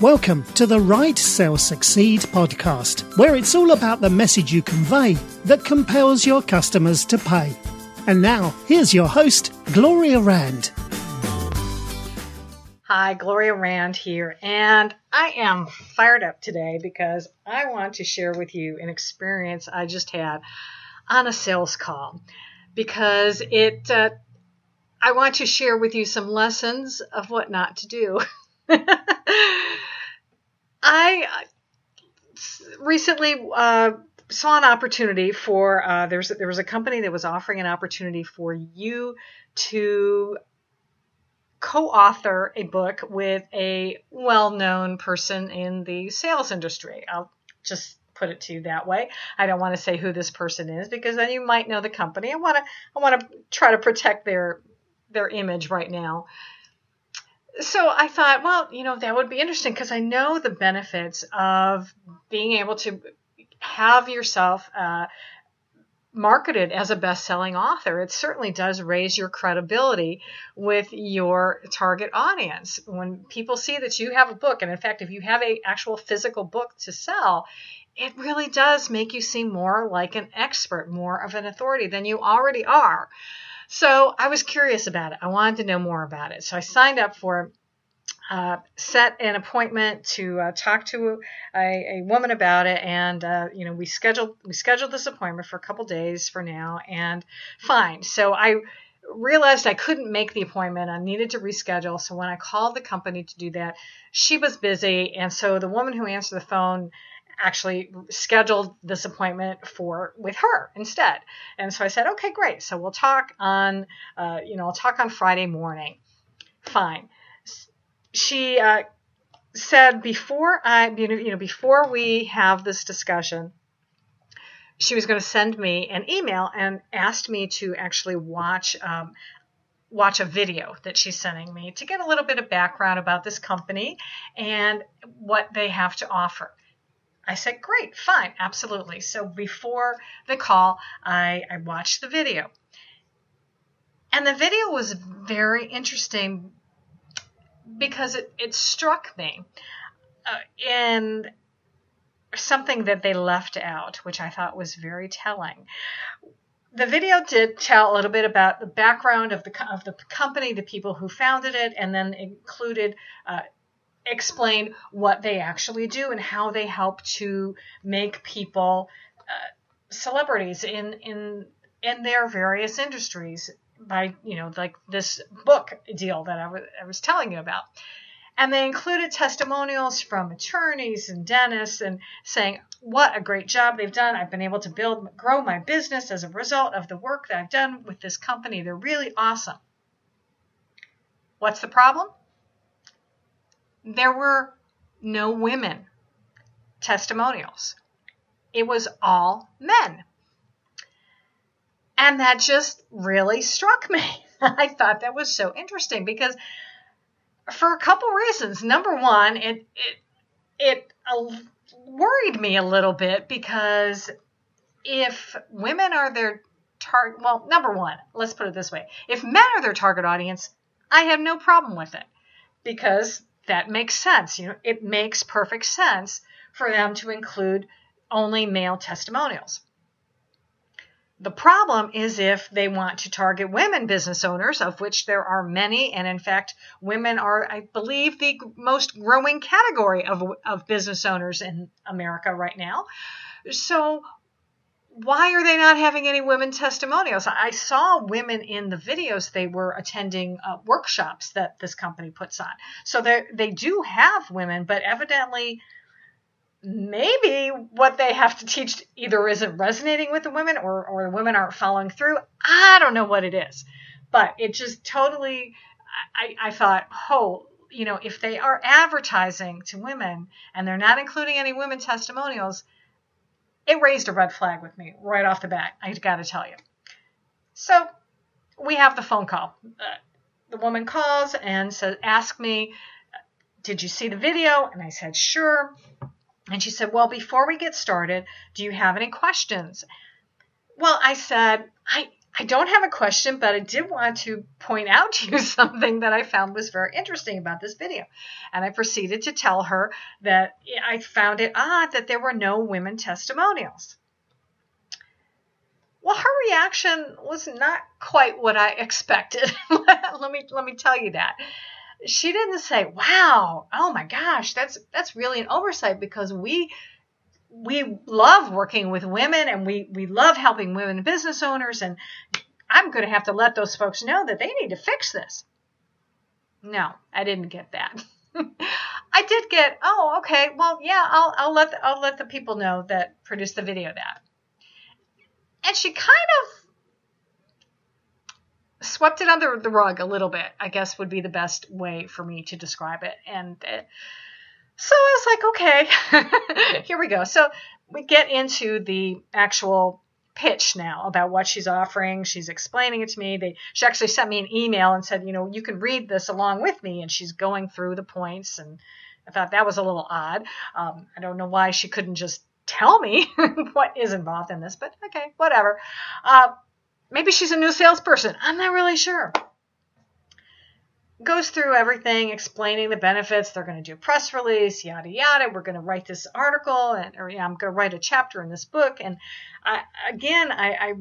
Welcome to the Write Sell Succeed podcast, where it's all about the message you convey that compels your customers to pay. And now, here's your host, Gloria Rand. Hi, Gloria Rand here, and I am fired up today because I want to share with you an experience I just had on a sales call because it uh, I want to share with you some lessons of what not to do. I recently uh, saw an opportunity for uh, there's there was a company that was offering an opportunity for you to co-author a book with a well-known person in the sales industry. I'll just put it to you that way. I don't want to say who this person is because then you might know the company. I want to I want to try to protect their their image right now so I thought, well, you know, that would be interesting because I know the benefits of being able to have yourself uh, marketed as a best-selling author. It certainly does raise your credibility with your target audience. When people see that you have a book, and in fact, if you have a actual physical book to sell, it really does make you seem more like an expert, more of an authority than you already are. So I was curious about it. I wanted to know more about it. So I signed up for uh, set an appointment to uh, talk to a, a, woman about it, and uh, you know we scheduled we scheduled this appointment for a couple days for now, and fine. So I realized I couldn't make the appointment. I needed to reschedule. So when I called the company to do that, she was busy, and so the woman who answered the phone actually scheduled this appointment for with her instead. And so I said, okay, great. So we'll talk on, uh, you know, I'll talk on Friday morning. Fine. She uh, said before I, you know, before we have this discussion, she was going to send me an email and asked me to actually watch um, watch a video that she's sending me to get a little bit of background about this company and what they have to offer. I said, great, fine, absolutely. So before the call, I, I watched the video. And the video was very interesting because it, it struck me uh, in something that they left out, which I thought was very telling. The video did tell a little bit about the background of the of the company, the people who founded it, and then included uh, explain what they actually do and how they help to make people uh, celebrities in in in their various industries by you know like this book deal that I, w- I was telling you about. And they included testimonials from attorneys and dentists and saying what a great job they've done. I've been able to build grow my business as a result of the work that i've done with this company. They're really awesome. What's the problem there were no women testimonials. It was all men. And that just really struck me. I thought that was so interesting because for a couple reasons. Number one, it it it worried me a little bit because if women are their target, well, number one, let's put it this way: if men are their target audience, I have no problem with it because that makes sense. You know, it makes perfect sense for them to include only male testimonials. The problem is if they want to target women business owners, of which there are many, and in fact, women are, I believe, the most growing category of, of business owners in America right now. So, why are they not having any women testimonials? I saw women in the videos. They were attending uh, workshops that this company puts on. So they do have women, but evidently, maybe what they have to teach either isn't resonating with the women or, or the women aren't following through. I don't know what it is. But it just totally, I, I thought, oh, you know, if they are advertising to women and they're not including any women testimonials, it raised a red flag with me right off the bat. I got to tell you. So we have the phone call. Uh, the woman calls and says, "Ask me, did you see the video?" And I said, "Sure." And she said, "Well, before we get started, do you have any questions?" Well, I said, "I I don't have a question, but I did want to point out to you something that I found was very interesting about this video. And I proceeded to tell her that I found it odd that there were no women testimonials. Well, her reaction was not quite what I expected. let me let me tell you that. She didn't say, "Wow, oh my gosh, that's that's really an oversight because we we love working with women and we, we love helping women business owners and I'm going to have to let those folks know that they need to fix this. No, I didn't get that. I did get, oh, okay, well, yeah, I'll, I'll let the, I'll let the people know that produce the video that. And she kind of swept it under the rug a little bit. I guess would be the best way for me to describe it. And uh, so I was like, okay, here we go. So we get into the actual pitch now about what she's offering. She's explaining it to me. They, she actually sent me an email and said, you know, you can read this along with me. And she's going through the points. And I thought that was a little odd. Um, I don't know why she couldn't just tell me what is involved in this, but okay, whatever. Uh, maybe she's a new salesperson. I'm not really sure goes through everything, explaining the benefits. They're going to do press release, yada yada. We're going to write this article, and or yeah, I'm going to write a chapter in this book. And I, again, I, I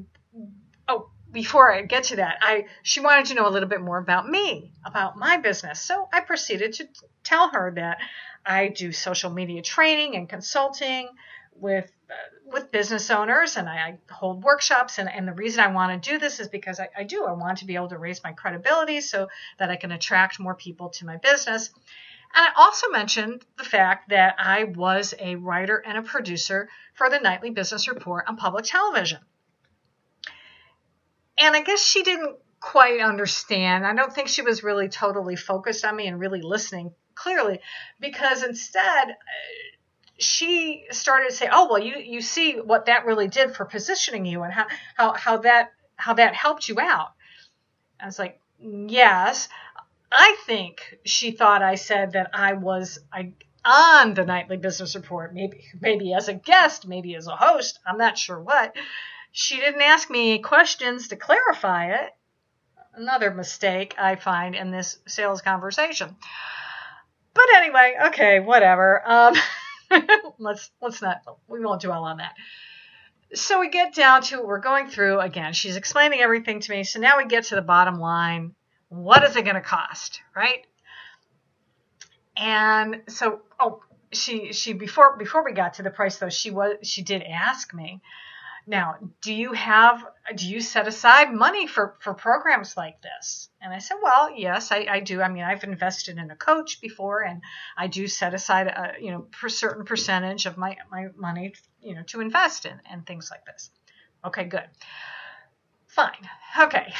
oh before I get to that, I she wanted to know a little bit more about me, about my business. So I proceeded to tell her that I do social media training and consulting with uh, with business owners and I, hold workshops and, and, the reason I want to do this is because I, I, do I want to be able to raise my credibility so that I can attract more people to my business. And I also mentioned the fact that I was a writer and a producer for the nightly business report on public television. And I guess she didn't quite understand. I don't think she was really totally focused on me and really listening clearly because instead she started to say, "Oh, well, you you see what that really did for positioning you and how how how that how that helped you out." I was like, "Yes." I think she thought I said that I was I on the nightly business report, maybe maybe as a guest, maybe as a host. I'm not sure what. She didn't ask me questions to clarify it. Another mistake I find in this sales conversation. But anyway, okay, whatever. Um, let's let's not we won't dwell on that. So we get down to we're going through again. She's explaining everything to me. So now we get to the bottom line. What is it going to cost, right? And so oh, she she before before we got to the price though, she was she did ask me now, do you have, do you set aside money for, for programs like this? And I said, well, yes, I, I do. I mean, I've invested in a coach before and I do set aside a, you know, a certain percentage of my, my money, you know, to invest in and things like this. Okay, good. Fine. Okay.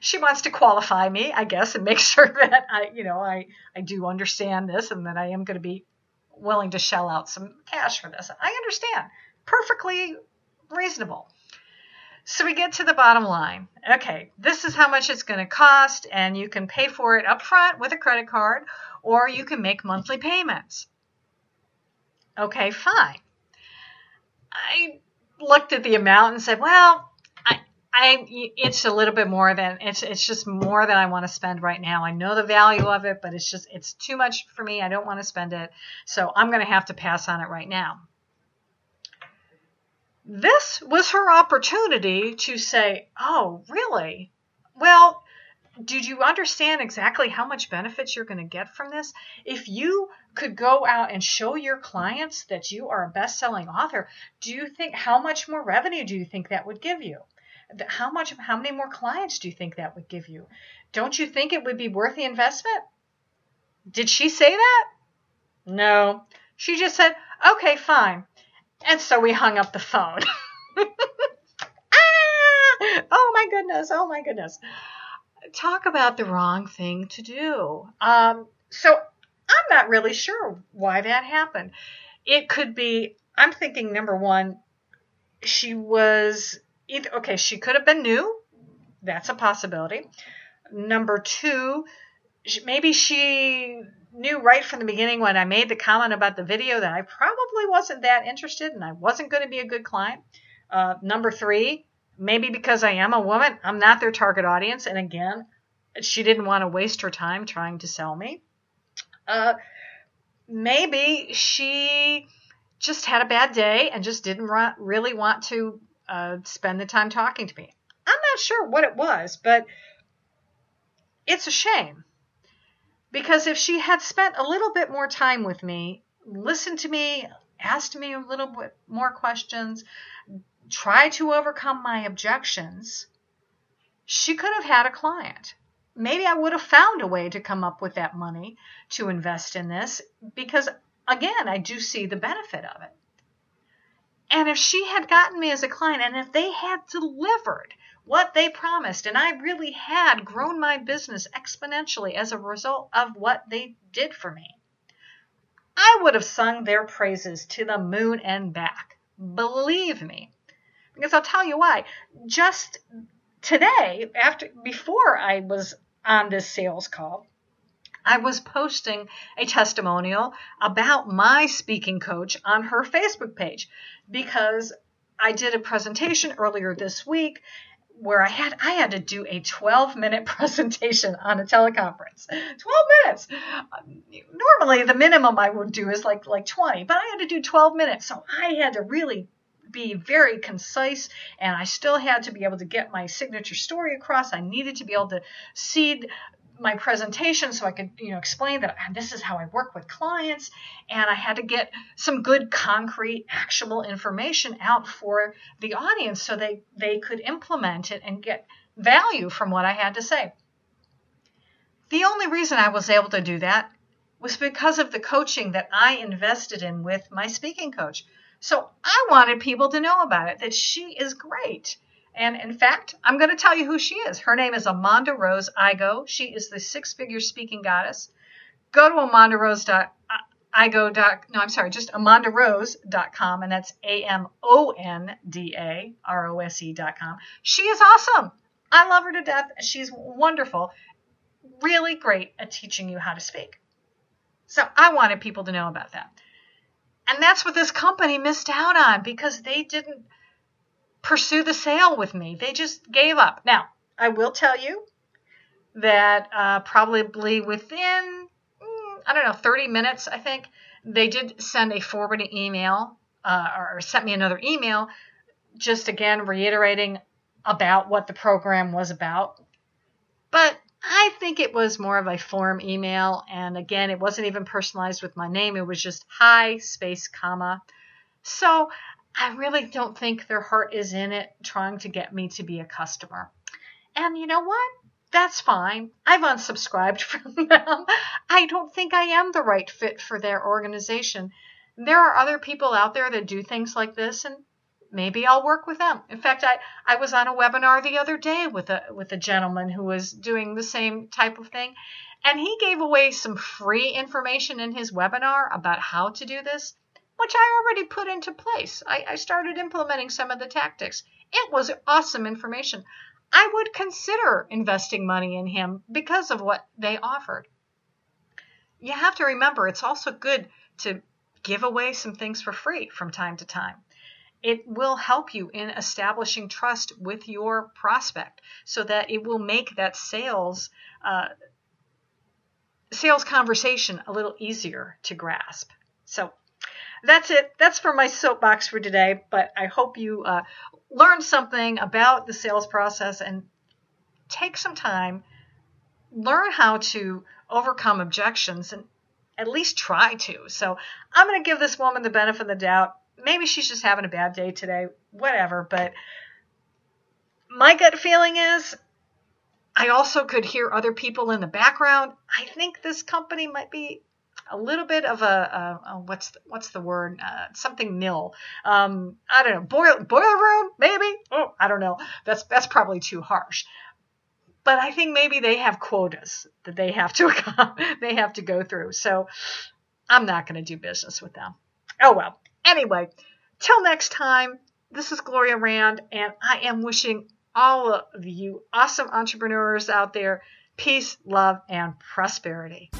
She wants to qualify me, I guess, and make sure that I, you know, I, I do understand this and that I am going to be willing to shell out some cash for this. I understand perfectly reasonable. So we get to the bottom line. Okay, this is how much it's going to cost, and you can pay for it up front with a credit card, or you can make monthly payments. Okay, fine. I looked at the amount and said, well, I, I, it's a little bit more than it's, it's just more than I want to spend right now. I know the value of it, but it's just, it's too much for me. I don't want to spend it. So I'm going to have to pass on it right now this was her opportunity to say, Oh, really? Well, did you understand exactly how much benefits you're going to get from this? If you could go out and show your clients that you are a best selling author, do you think how much more revenue do you think that would give you? How much, how many more clients do you think that would give you? Don't you think it would be worth the investment? Did she say that? No. She just said, okay, fine. And so we hung up the phone. ah! Oh my goodness. Oh my goodness. Talk about the wrong thing to do. Um, so I'm not really sure why that happened. It could be, I'm thinking number one, she was either, okay, she could have been new. That's a possibility. Number two, maybe she knew right from the beginning when I made the comment about the video that I probably wasn't that interested and I wasn't going to be a good client. Uh, number three, Maybe because I am a woman, I'm not their target audience. And again, she didn't want to waste her time trying to sell me. Uh, maybe she just had a bad day and just didn't really want to uh, spend the time talking to me. I'm not sure what it was, but it's a shame. Because if she had spent a little bit more time with me, listened to me, asked me a little bit more questions, tried to overcome my objections, she could have had a client. Maybe I would have found a way to come up with that money to invest in this because, again, I do see the benefit of it. And if she had gotten me as a client and if they had delivered what they promised and I really had grown my business exponentially as a result of what they did for me, I would have sung their praises to the moon and back. Believe me. Because I'll tell you why. Just today, after before I was on this sales call, I was posting a testimonial about my speaking coach on her Facebook page because I did a presentation earlier this week where I had I had to do a 12 minute presentation on a teleconference. 12 minutes. Normally the minimum I would do is like like 20, but I had to do 12 minutes. So I had to really be very concise and I still had to be able to get my signature story across. I needed to be able to seed my presentation so I could, you know, explain that this is how I work with clients and I had to get some good concrete actionable information out for the audience so they they could implement it and get value from what I had to say. The only reason I was able to do that was because of the coaching that I invested in with my speaking coach. So I wanted people to know about it, that she is great. And in fact, I'm going to tell you who she is. Her name is Amanda Rose Igo. She is the six figure speaking goddess. Go to amandarose.igo. No, I'm sorry, just amandarose.com, and that's A M O N D A R O S E.com. She is awesome. I love her to death. She's wonderful. Really great at teaching you how to speak. So I wanted people to know about that. And that's what this company missed out on because they didn't pursue the sale with me. They just gave up. Now, I will tell you that uh, probably within, mm, I don't know, 30 minutes, I think, they did send a forwarded email uh, or sent me another email just again reiterating about what the program was about. But I think it was more of a form email. And again, it wasn't even personalized with my name. It was just hi, space, comma. So I really don't think their heart is in it trying to get me to be a customer. And you know what? That's fine. I've unsubscribed from them. I don't think I am the right fit for their organization. There are other people out there that do things like this, and maybe I'll work with them. In fact, I, I was on a webinar the other day with a with a gentleman who was doing the same type of thing, and he gave away some free information in his webinar about how to do this, which I already put into place. I, I started implementing some of the tactics. It was awesome information. I would consider investing money in him because of what they offered. You have to remember it's also good to give away some things for free from time to time it will help you in establishing trust with your prospect so that it will make that sales uh, sales conversation a little easier to grasp so that's it that's for my soapbox for today but i hope you uh, learned something about the sales process and take some time learn how to overcome objections and at least try to so i'm going to give this woman the benefit of the doubt maybe she's just having a bad day today, whatever. But my gut feeling is I also could hear other people in the background. I think this company might be a little bit of a, a, a what's the, what's the word? Uh, something nil. Um, I don't know. Boiler boiler room, maybe. Oh, I don't know. That's that's probably too harsh. But I think maybe they have quotas that they have to they have to go through. So I'm not going to do business with them. Oh well. Anyway, till next time, this is Gloria Rand, and I am wishing all of you awesome entrepreneurs out there peace, love, and prosperity.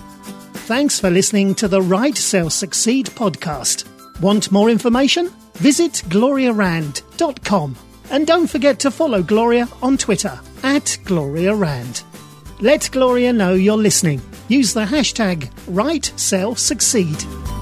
Thanks for listening to the Write Sales Succeed podcast. Want more information? Visit gloriarand.com. And don't forget to follow Gloria on Twitter at Gloria Rand. Let Gloria know you're listening. Use the hashtag WriteSellSucceed.